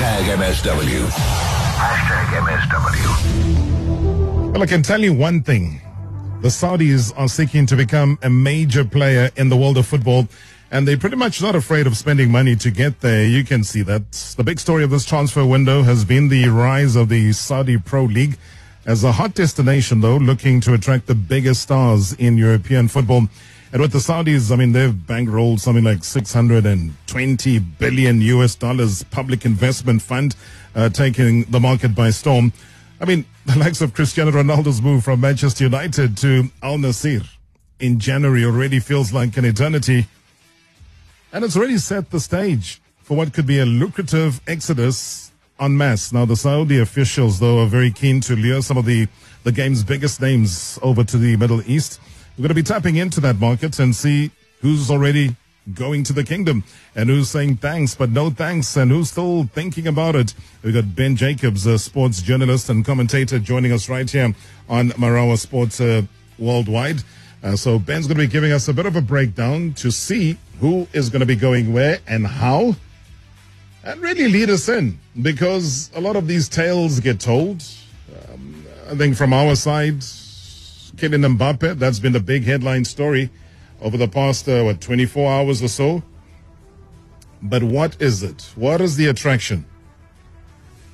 Hashtag MSW. Hashtag MSW. Well, I can tell you one thing. The Saudis are seeking to become a major player in the world of football, and they're pretty much not afraid of spending money to get there. You can see that. The big story of this transfer window has been the rise of the Saudi Pro League as a hot destination, though, looking to attract the biggest stars in European football. And with the Saudis, I mean, they've bankrolled something like 620 billion US dollars public investment fund, uh, taking the market by storm. I mean, the likes of Cristiano Ronaldo's move from Manchester United to Al Nassr in January already feels like an eternity. And it's already set the stage for what could be a lucrative exodus en masse. Now, the Saudi officials, though, are very keen to lure some of the, the game's biggest names over to the Middle East. We're going to be tapping into that market and see who's already going to the kingdom and who's saying thanks, but no thanks, and who's still thinking about it. We've got Ben Jacobs, a sports journalist and commentator, joining us right here on Marawa Sports uh, Worldwide. Uh, so Ben's going to be giving us a bit of a breakdown to see who is going to be going where and how, and really lead us in because a lot of these tales get told. Um, I think from our side, Kylian Mbappe. That's been the big headline story over the past, uh, what, 24 hours or so. But what is it? What is the attraction?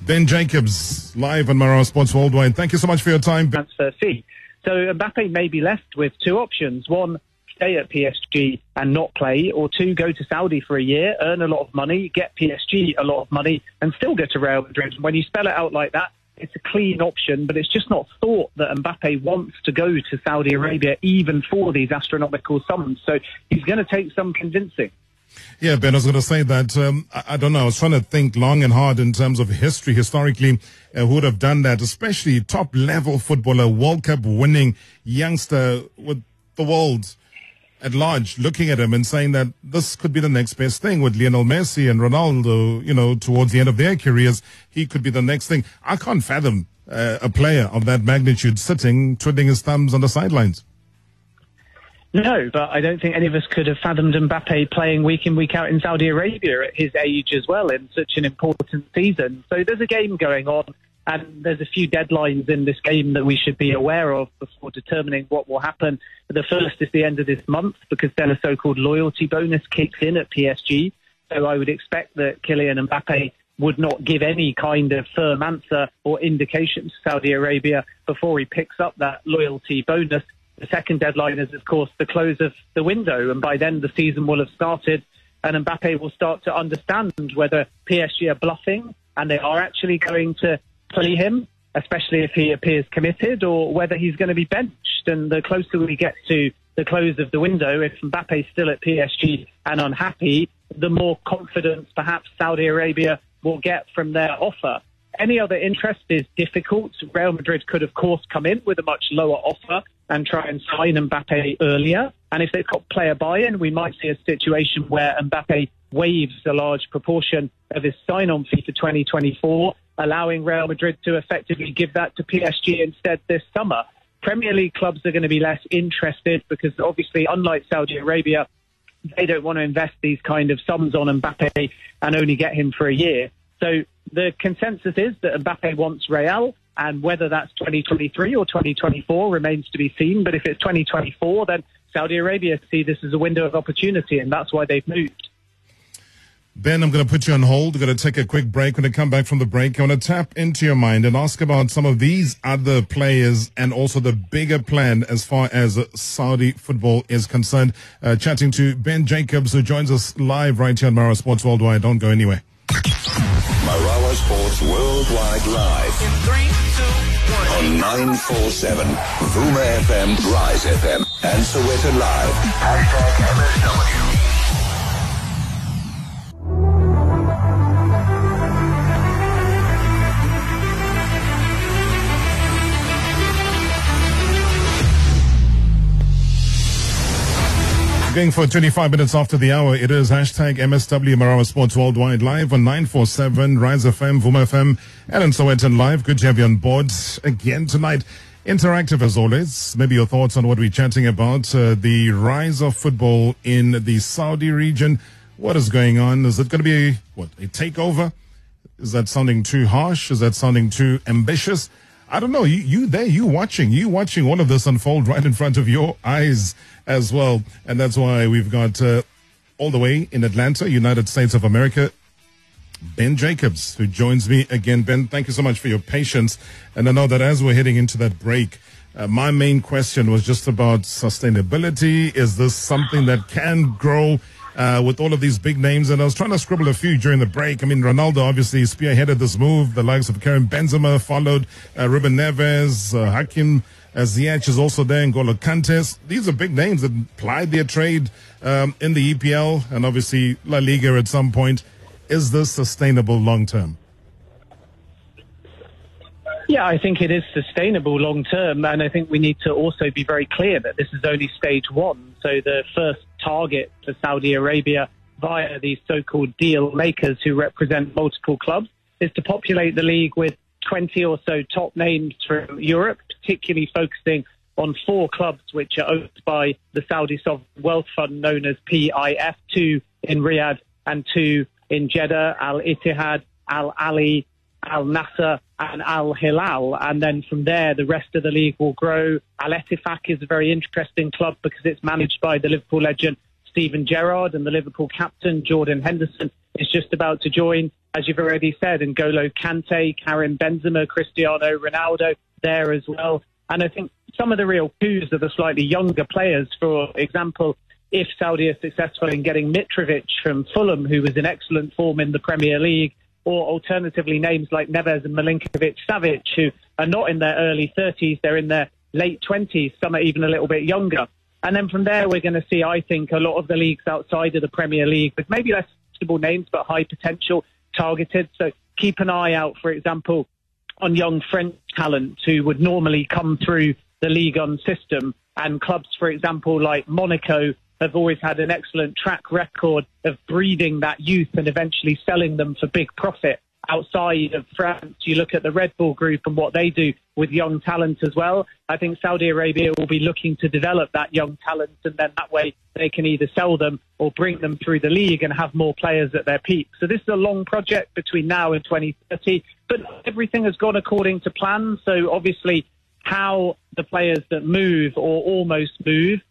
Ben Jacobs, live on Marawa Sports Worldwide. Thank you so much for your time. Transfer fee. So Mbappe may be left with two options. One, stay at PSG and not play, or two, go to Saudi for a year, earn a lot of money, get PSG a lot of money, and still get to Real Madrid. When you spell it out like that, it's a clean option, but it's just not thought that Mbappe wants to go to Saudi Arabia even for these astronomical sums. So he's going to take some convincing. Yeah, Ben, I was going to say that. Um, I, I, don't know. I was trying to think long and hard in terms of history. Historically, uh, who would have done that? Especially top level footballer, World Cup winning youngster with the world at large looking at him and saying that this could be the next best thing with Lionel Messi and Ronaldo, you know, towards the end of their careers, he could be the next thing. I can't fathom uh, a player of that magnitude sitting, twiddling his thumbs on the sidelines. No, but I don't think any of us could have fathomed Mbappe playing week in, week out in Saudi Arabia at his age as well in such an important season. So there's a game going on. And there's a few deadlines in this game that we should be aware of before determining what will happen. The first is the end of this month because then a so-called loyalty bonus kicks in at PSG. So I would expect that Kylian Mbappe would not give any kind of firm answer or indication to Saudi Arabia before he picks up that loyalty bonus. The second deadline is, of course, the close of the window. And by then the season will have started and Mbappe will start to understand whether PSG are bluffing and they are actually going to play him, especially if he appears committed, or whether he's going to be benched. And the closer we get to the close of the window, if Mbappe's still at PSG and unhappy, the more confidence perhaps Saudi Arabia will get from their offer. Any other interest is difficult. Real Madrid could, of course, come in with a much lower offer and try and sign Mbappe earlier. And if they've got player buy-in, we might see a situation where Mbappe waives a large proportion of his sign-on fee for 2024 allowing Real Madrid to effectively give that to PSG instead this summer. Premier League clubs are going to be less interested because obviously, unlike Saudi Arabia, they don't want to invest these kind of sums on Mbappe and only get him for a year. So the consensus is that Mbappe wants Real, and whether that's 2023 or 2024 remains to be seen. But if it's 2024, then Saudi Arabia see this as a window of opportunity, and that's why they've moved. Ben, I'm going to put you on hold. We're going to take a quick break. When I come back from the break, I want to tap into your mind and ask about some of these other players and also the bigger plan as far as Saudi football is concerned. Uh, chatting to Ben Jacobs, who joins us live right here on Marawa Sports Worldwide. Don't go anywhere. Marawa Sports Worldwide Live. In three, two, one. On 947, Vuma FM, Rise FM, and Sowetan Live. Hashtag MSW. For 25 minutes after the hour. It is hashtag MSW Marawa Sports Worldwide live on 947 Rise FM, Vuma FM, in Sowetan Live. Good to have you on board again tonight. Interactive as always. Maybe your thoughts on what we're chatting about. Uh, the rise of football in the Saudi region. What is going on? Is it going to be, what, a takeover? Is that sounding too harsh? Is that sounding too ambitious? I don't know. You, you there, you watching, you watching all of this unfold right in front of your eyes as well. And that's why we've got uh, all the way in Atlanta, United States of America, Ben Jacobs, who joins me again. Ben, thank you so much for your patience. And I know that as we're heading into that break, uh, my main question was just about sustainability. Is this something that can grow? Uh, with all of these big names. And I was trying to scribble a few during the break. I mean, Ronaldo obviously spearheaded this move. The likes of Karim Benzema followed, uh, Ruben Neves, uh, Hakim uh, Ziyech is also there, N'Golo Kanté. These are big names that plied their trade um, in the EPL and obviously La Liga at some point. Is this sustainable long term? Yeah, I think it is sustainable long term, and I think we need to also be very clear that this is only stage one. So the first target for Saudi Arabia via these so-called deal makers who represent multiple clubs is to populate the league with 20 or so top names from Europe, particularly focusing on four clubs which are owned by the Saudi Sovereign Wealth Fund known as PIF, two in Riyadh and two in Jeddah, Al Ittihad, Al Ahli, Al Nassr, and Al Hilal. And then from there, the rest of the league will grow. Al Ettifaq is a very interesting club because it's managed by the Liverpool legend Steven Gerrard and the Liverpool captain Jordan Henderson is just about to join, as you've already said, N'Golo Kante, Karim Benzema, Cristiano Ronaldo there as well. And I think some of the real coups are the slightly younger players. For example, if Saudi are successful in getting Mitrovic from Fulham, who was in excellent form in the Premier League, or alternatively names like Neves and Milinkovic Savic, who are not in their early 30s, they're in their late 20s, some are even a little bit younger. And then from there, we're going to see, I think, a lot of the leagues outside of the Premier League with maybe less suitable names, but high potential targeted. So keep an eye out, for example, on young French talent who would normally come through the Ligue 1 system. And clubs, for example, like Monaco, have always had an excellent track record of breeding that youth and eventually selling them for big profit. Outside of France, you look at the Red Bull Group and what they do with young talent as well. I think Saudi Arabia will be looking to develop that young talent, and then that way they can either sell them or bring them through the league and have more players at their peak. So this is a long project between now and 2030, but everything has gone according to plan. So obviously, how the players that move or almost move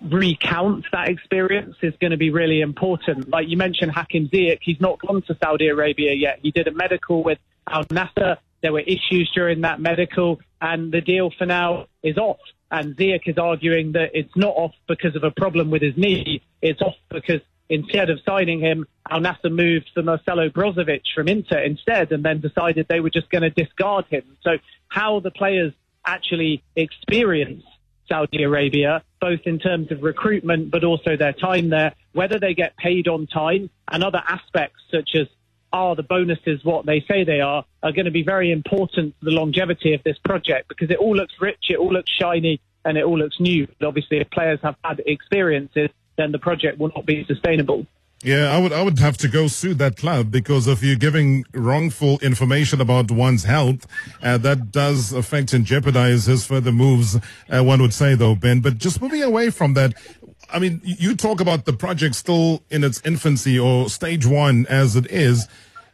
recount that experience is going to be really important. Like you mentioned, Hakim Ziyech, he's not gone to Saudi Arabia yet. He did a medical with Al Nassr. There were issues during that medical, and the deal for now is off. And Ziyech is arguing that it's not off because of a problem with his knee. It's off because instead of signing him, Al Nassr moved for Marcelo Brozovic from Inter instead, and then decided they were just going to discard him. So how the players actually experience Saudi Arabia, both in terms of recruitment, but also their time there, whether they get paid on time and other aspects such as are the bonuses what they say they are, are going to be very important to the longevity of this project because it all looks rich, it all looks shiny, and it all looks new. But obviously, if players have had experiences, then the project will not be sustainable. Yeah, I would I would have to go sue that club because if you're giving wrongful information about one's health, uh, that does affect and jeopardize his further moves. Uh, one would say, though, Ben. But just moving away from that, I mean, you talk about the project still in its infancy or stage one as it is,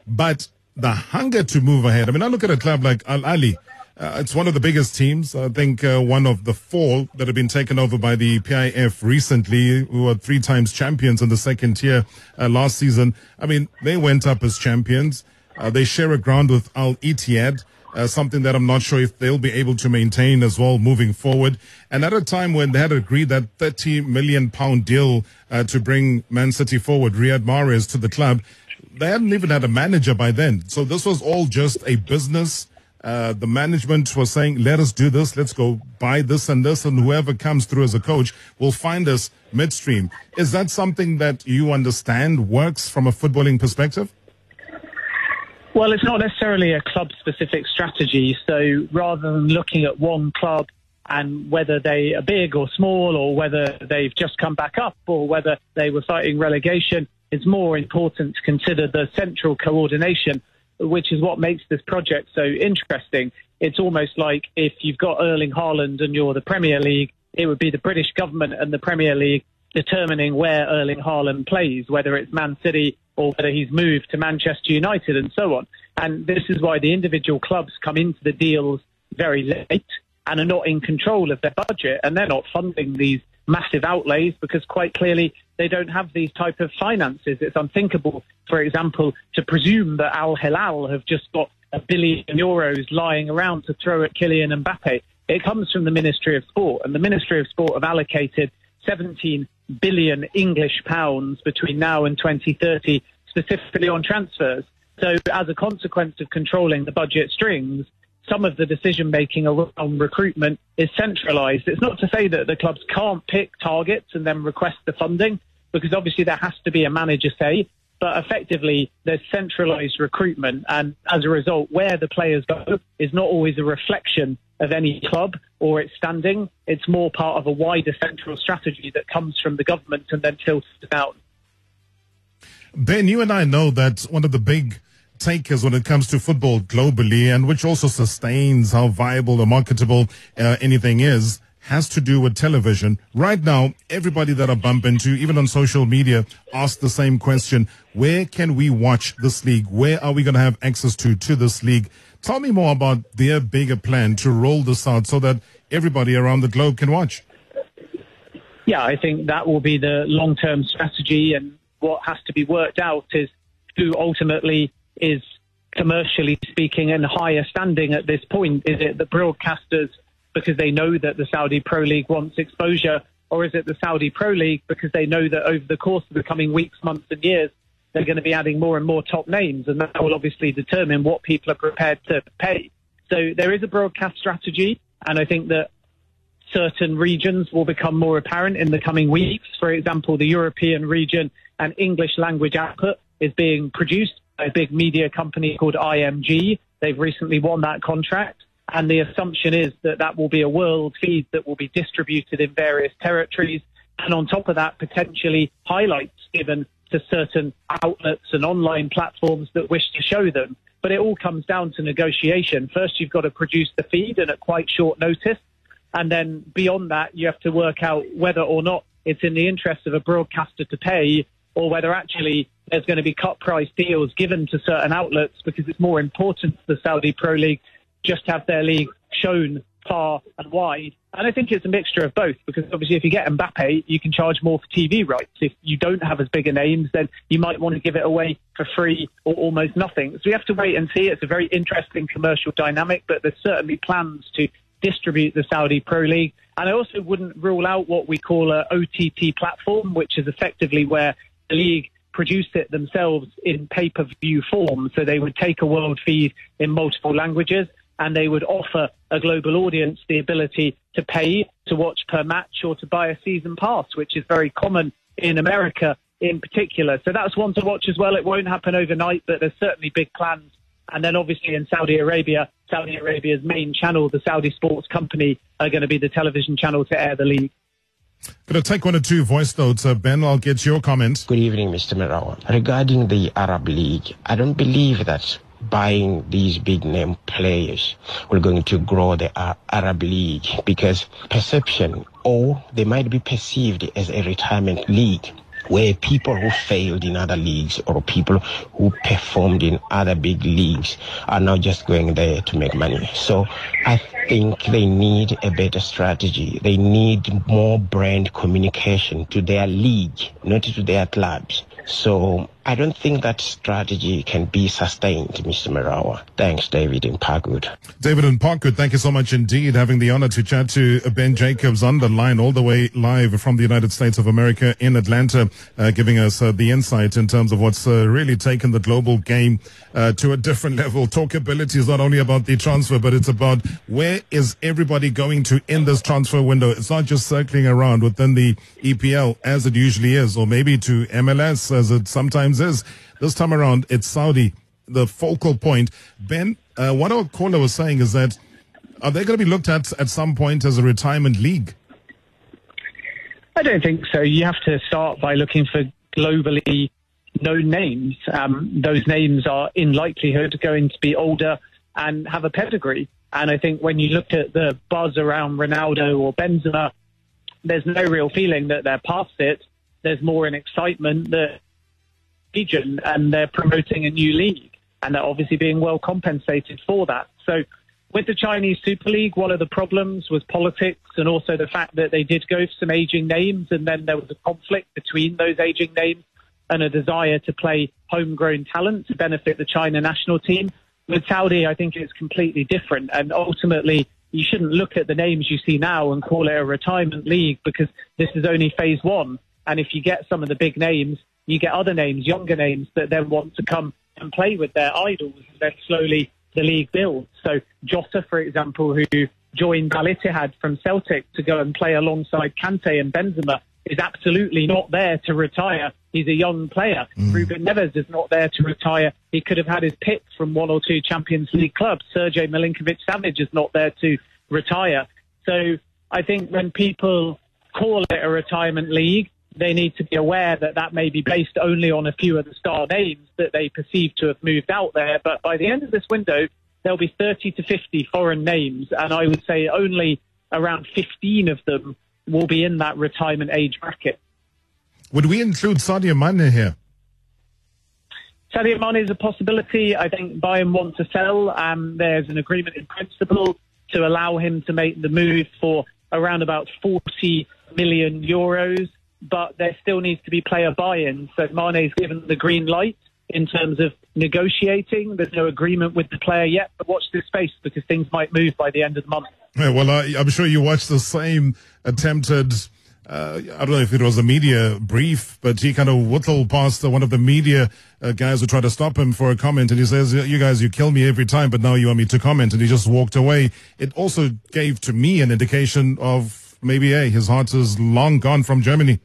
but the hunger to move ahead. I mean, I look at a club like Al Ahli. Uh, it's one of the biggest teams. I think uh, one of the four that have been taken over by the PIF recently, who were three times champions in the second tier uh, last season. I mean, they went up as champions. Uh, they share a ground with Al Ittihad. Uh, something that I'm not sure if they'll be able to maintain as well moving forward. And at a time when they had agreed that 30 million pound deal uh, to bring Man City forward, Riyad Mahrez to the club, they hadn't even had a manager by then. So this was all just a business uh, the management was saying, let us do this, let's go buy this and this, and whoever comes through as a coach will find us midstream. Is that something that you understand works from a footballing perspective? Well, it's not necessarily a club specific strategy. So rather than looking at one club and whether they are big or small or whether they've just come back up or whether they were fighting relegation, it's more important to consider the central coordination which is what makes this project so interesting. It's almost like if you've got Erling Haaland and you're the Premier League, it would be the British government and the Premier League determining where Erling Haaland plays, whether it's Man City or whether he's moved to Manchester United and so on. And this is why the individual clubs come into the deals very late and are not in control of their budget and they're not funding these massive outlays because quite clearly they don't have these type of finances. It's unthinkable, for example, to presume that Al Hilal have just got a billion euros lying around to throw at Kylian Mbappe. It comes from the Ministry of Sport, and the Ministry of Sport have allocated 17 billion English pounds between now and 2030 specifically on transfers. So as a consequence of controlling the budget strings, some of the decision making around recruitment is centralised. It's not to say that the clubs can't pick targets and then request the funding, because obviously there has to be a manager say, but effectively there's centralised recruitment, and as a result, where the players go is not always a reflection of any club or its standing. It's more part of a wider central strategy that comes from the government and then filters down. Ben, you and I know that one of the big takers when it comes to football globally and which also sustains how viable or marketable uh, anything is has to do with television. Right now, everybody that I bump into, even on social media, ask the same question. Where can we watch this league? Where are we going to have access to, to this league? Tell me more about their bigger plan to roll this out so that everybody around the globe can watch. Yeah, I think that will be the long-term strategy and what has to be worked out is who ultimately is commercially speaking and higher standing at this point? Is it the broadcasters because they know that the Saudi Pro League wants exposure, or is it the Saudi Pro League because they know that over the course of the coming weeks, months, and years, they're going to be adding more and more top names, and that will obviously determine what people are prepared to pay. So there is a broadcast strategy, and I think that certain regions will become more apparent in the coming weeks. For example, the European region and English language output is being produced a big media company called IMG. They've recently won that contract. And the assumption is that that will be a world feed that will be distributed in various territories. And on top of that, potentially highlights given to certain outlets and online platforms that wish to show them. But it all comes down to negotiation. First, you've got to produce the feed and at quite short notice. And then beyond that, you have to work out whether or not it's in the interest of a broadcaster to pay or whether actually there's going to be cut price deals given to certain outlets because it's more important to the Saudi Pro League just have their league shown far and wide. And I think it's a mixture of both because obviously if you get Mbappe, you can charge more for TV rights. If you don't have as big a names, then you might want to give it away for free or almost nothing. So we have to wait and see. It's a very interesting commercial dynamic, but there's certainly plans to distribute the Saudi Pro League. And I also wouldn't rule out what we call a OTT platform, which is effectively where the league produced it themselves in pay-per-view form. So they would take a world feed in multiple languages and they would offer a global audience the ability to pay to watch per match or to buy a season pass, which is very common in America in particular. So that's one to watch as well. It won't happen overnight, but there's certainly big plans. And then obviously in Saudi Arabia, Saudi Arabia's main channel, the Saudi Sports Company, are going to be the television channel to air the league. Going to take one or two voice notes. Uh, ben, I'll get your comments. Good evening, Mr. Marawa. Regarding the Arab League, I don't believe that buying these big name players will going to grow the uh, Arab League because perception or they might be perceived as a retirement league where people who failed in other leagues or people who performed in other big leagues are now just going there to make money. So I think they need a better strategy. They need more brand communication to their league, not to their clubs. So I don't think that strategy can be sustained, Mr. Marawa. Thanks, David in Parkwood. David in Parkwood, thank you so much indeed. Having the honor to chat to Ben Jacobs on the line all the way live from the United States of America in Atlanta, uh, giving us uh, the insight in terms of what's uh, really taken the global game uh, to a different level. Talkability is not only about the transfer, but it's about where is everybody going to in this transfer window. It's not just circling around within the EPL as it usually is, or maybe to MLS as it sometimes is. This time around, it's Saudi, the focal point. Ben, uh, what our caller was saying is that are they going to be looked at at some point as a retirement league? I don't think so. You have to start by looking for globally known names. Um, those names are in likelihood going to be older and have a pedigree. And I think when you look at the buzz around Ronaldo or Benzema, there's no real feeling that they're past it. There's more an excitement that region and they're promoting a new league and they're obviously being well compensated for that. So with the Chinese Super League, one of the problems was politics and also the fact that they did go for some aging names and then there was a conflict between those aging names and a desire to play homegrown talent to benefit the China national team. With Saudi, I think it's completely different. And ultimately, you shouldn't look at the names you see now and call it a retirement league because this is only phase one. And if you get some of the big names, you get other names, younger names that then want to come and play with their idols. And then slowly the league builds. So Jota, for example, who joined Al Ittihad from Celtic to go and play alongside Kante and Benzema, is absolutely not there to retire. He's a young player. Mm. Ruben Neves is not there to retire. He could have had his pick from one or two Champions League clubs. Sergej Milinkovic Savic is not there to retire. So I think when people call it a retirement league, they need to be aware that that may be based only on a few of the star names that they perceive to have moved out there. But by the end of this window, there'll be 30 to 50 foreign names, and I would say only around 15 of them will be in that retirement age bracket. Would we include Sadio Mane here? Sadio Mane is a possibility. I think Bayern want to sell. Um, there's an agreement in principle to allow him to make the move for around about 40 million euros, but there still needs to be player buy-in. So Mane's given the green light in terms of negotiating. There's no agreement with the player yet, but watch this space because things might move by the end of the month. Yeah, well, I, am sure you watched the same attempted. Uh, I don't know if it was a media brief, but he kind of whittled past one of the media uh, guys who tried to stop him for a comment, and he says, "You guys, you kill me every time, but now you want me to comment," and he just walked away. It also gave to me an indication of maybe, hey, his heart is long gone from Germany.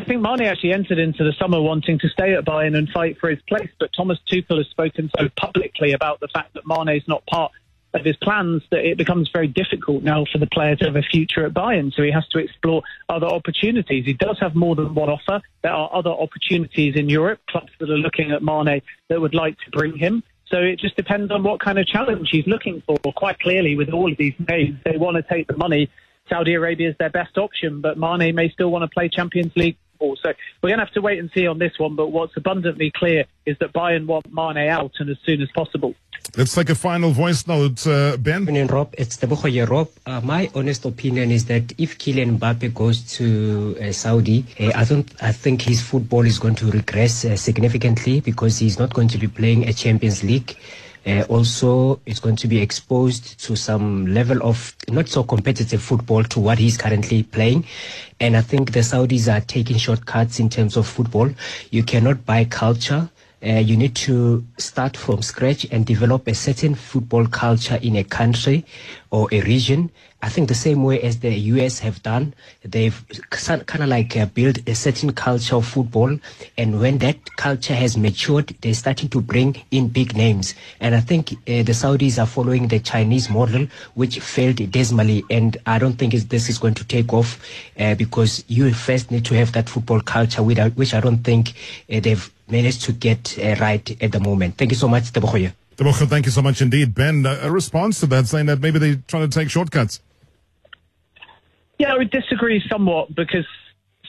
I think Mane actually entered into the summer wanting to stay at Bayern and fight for his place, but Thomas Tuchel has spoken so publicly about the fact that Mane is not part of his plans that it becomes very difficult now for the player to have a future at Bayern. So he has to explore other opportunities. He does have more than one offer. There are other opportunities in Europe, clubs that are looking at Mane that would like to bring him. So it just depends on what kind of challenge he's looking for. Quite clearly, with all of these names, they want to take the money Saudi Arabia is their best option, but Mane may still want to play Champions League football. So we're going to have to wait and see on this one. But what's abundantly clear is that Bayern want Mane out and as soon as possible. Let's take a final voice note, uh, Ben. Rob, it's the Rob. Uh, my honest opinion is that if Kylian Mbappe goes to uh, Saudi, uh, I don't. I think his football is going to regress uh, significantly because he's not going to be playing a Champions League. Uh, also, it's going to be exposed to some level of not so competitive football to what he's currently playing. And I think the Saudis are taking shortcuts in terms of football. You cannot buy culture. Uh, you need to start from scratch and develop a certain football culture in a country or a region I think the same way as the US have done, they've kind of like uh, built a certain culture of football. And when that culture has matured, they're starting to bring in big names. And I think uh, the Saudis are following the Chinese model, which failed dismally. And I don't think this is going to take off uh, because you first need to have that football culture, which I don't think uh, they've managed to get uh, right at the moment. Thank you so much, Thank you so much indeed. Ben, uh, a response to that saying that maybe they're trying to take shortcuts. Yeah, I would disagree somewhat because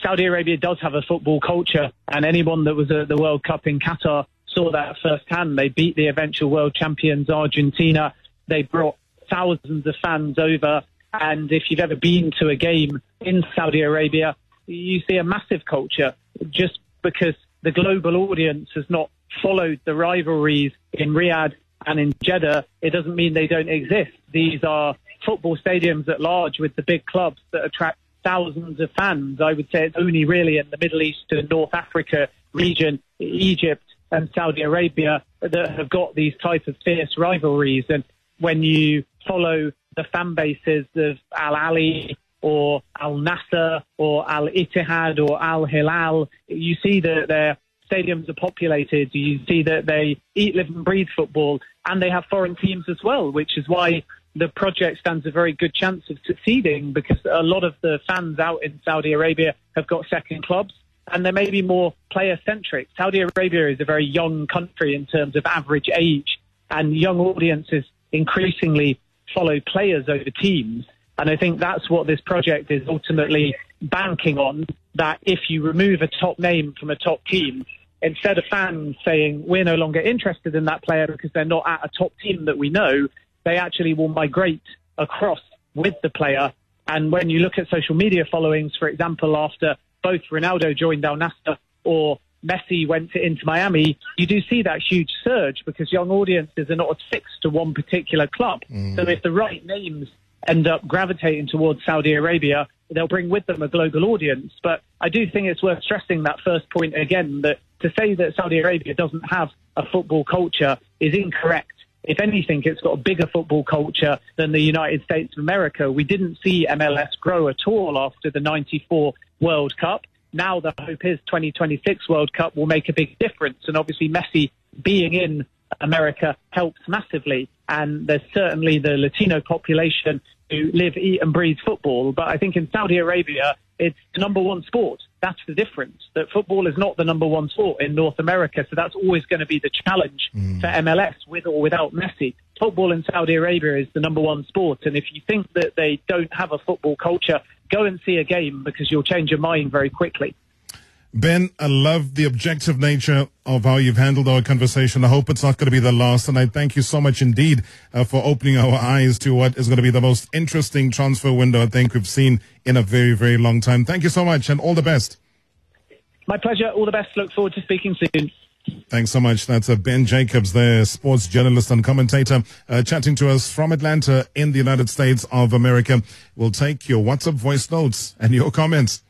Saudi Arabia does have a football culture, and anyone that was at the World Cup in Qatar saw that firsthand. They beat the eventual world champions Argentina. They brought thousands of fans over, and if you've ever been to a game in Saudi Arabia, you see a massive culture. Just because the global audience has not followed the rivalries in Riyadh and in Jeddah, it doesn't mean they don't exist. These are football stadiums at large with the big clubs that attract thousands of fans. I would say it's only really in the Middle East and North Africa region, Egypt and Saudi Arabia that have got these type of fierce rivalries. And when you follow the fan bases of Al Ahli or Al Nassr or Al Ittihad or Al Hilal, you see that their stadiums are populated. You see that they eat, live, and breathe football, and they have foreign teams as well, which is why the project stands a very good chance of succeeding because a lot of the fans out in Saudi Arabia have got second clubs and they may be more player centric. Saudi Arabia is a very young country in terms of average age and young audiences increasingly follow players over teams. And I think that's what this project is ultimately banking on that if you remove a top name from a top team, instead of fans saying we're no longer interested in that player because they're not at a top team that we know, they actually will migrate across with the player. And when you look at social media followings, for example, after both Ronaldo joined Al Nassr or Messi went to Inter Miami, you do see that huge surge because young audiences are not fixed to one particular club. Mm. So if the right names end up gravitating towards Saudi Arabia, they'll bring with them a global audience. But I do think it's worth stressing that first point again that to say that Saudi Arabia doesn't have a football culture is incorrect. If anything, it's got a bigger football culture than the United States of America. We didn't see MLS grow at all after the 94 World Cup. Now the hope is 2026 World Cup will make a big difference. And obviously Messi being in America helps massively. And there's certainly the Latino population who live, eat and breathe football. But I think in Saudi Arabia, it's the number one sport. That's the difference. That football is not the number one sport in North America. So that's always going to be the challenge mm. for MLS with or without Messi. Football in Saudi Arabia is the number one sport. And if you think that they don't have a football culture, go and see a game because you'll change your mind very quickly. Ben, I love the objective nature of how you've handled our conversation. I hope it's not going to be the last. And I thank you so much indeed uh, for opening our eyes to what is going to be the most interesting transfer window I think we've seen in a very, very long time. Thank you so much and all the best. My pleasure. All the best. Look forward to speaking soon. Thanks so much. That's uh, Ben Jacobs, the sports journalist and commentator, uh, chatting to us from Atlanta in the United States of America. We'll take your WhatsApp voice notes and your comments.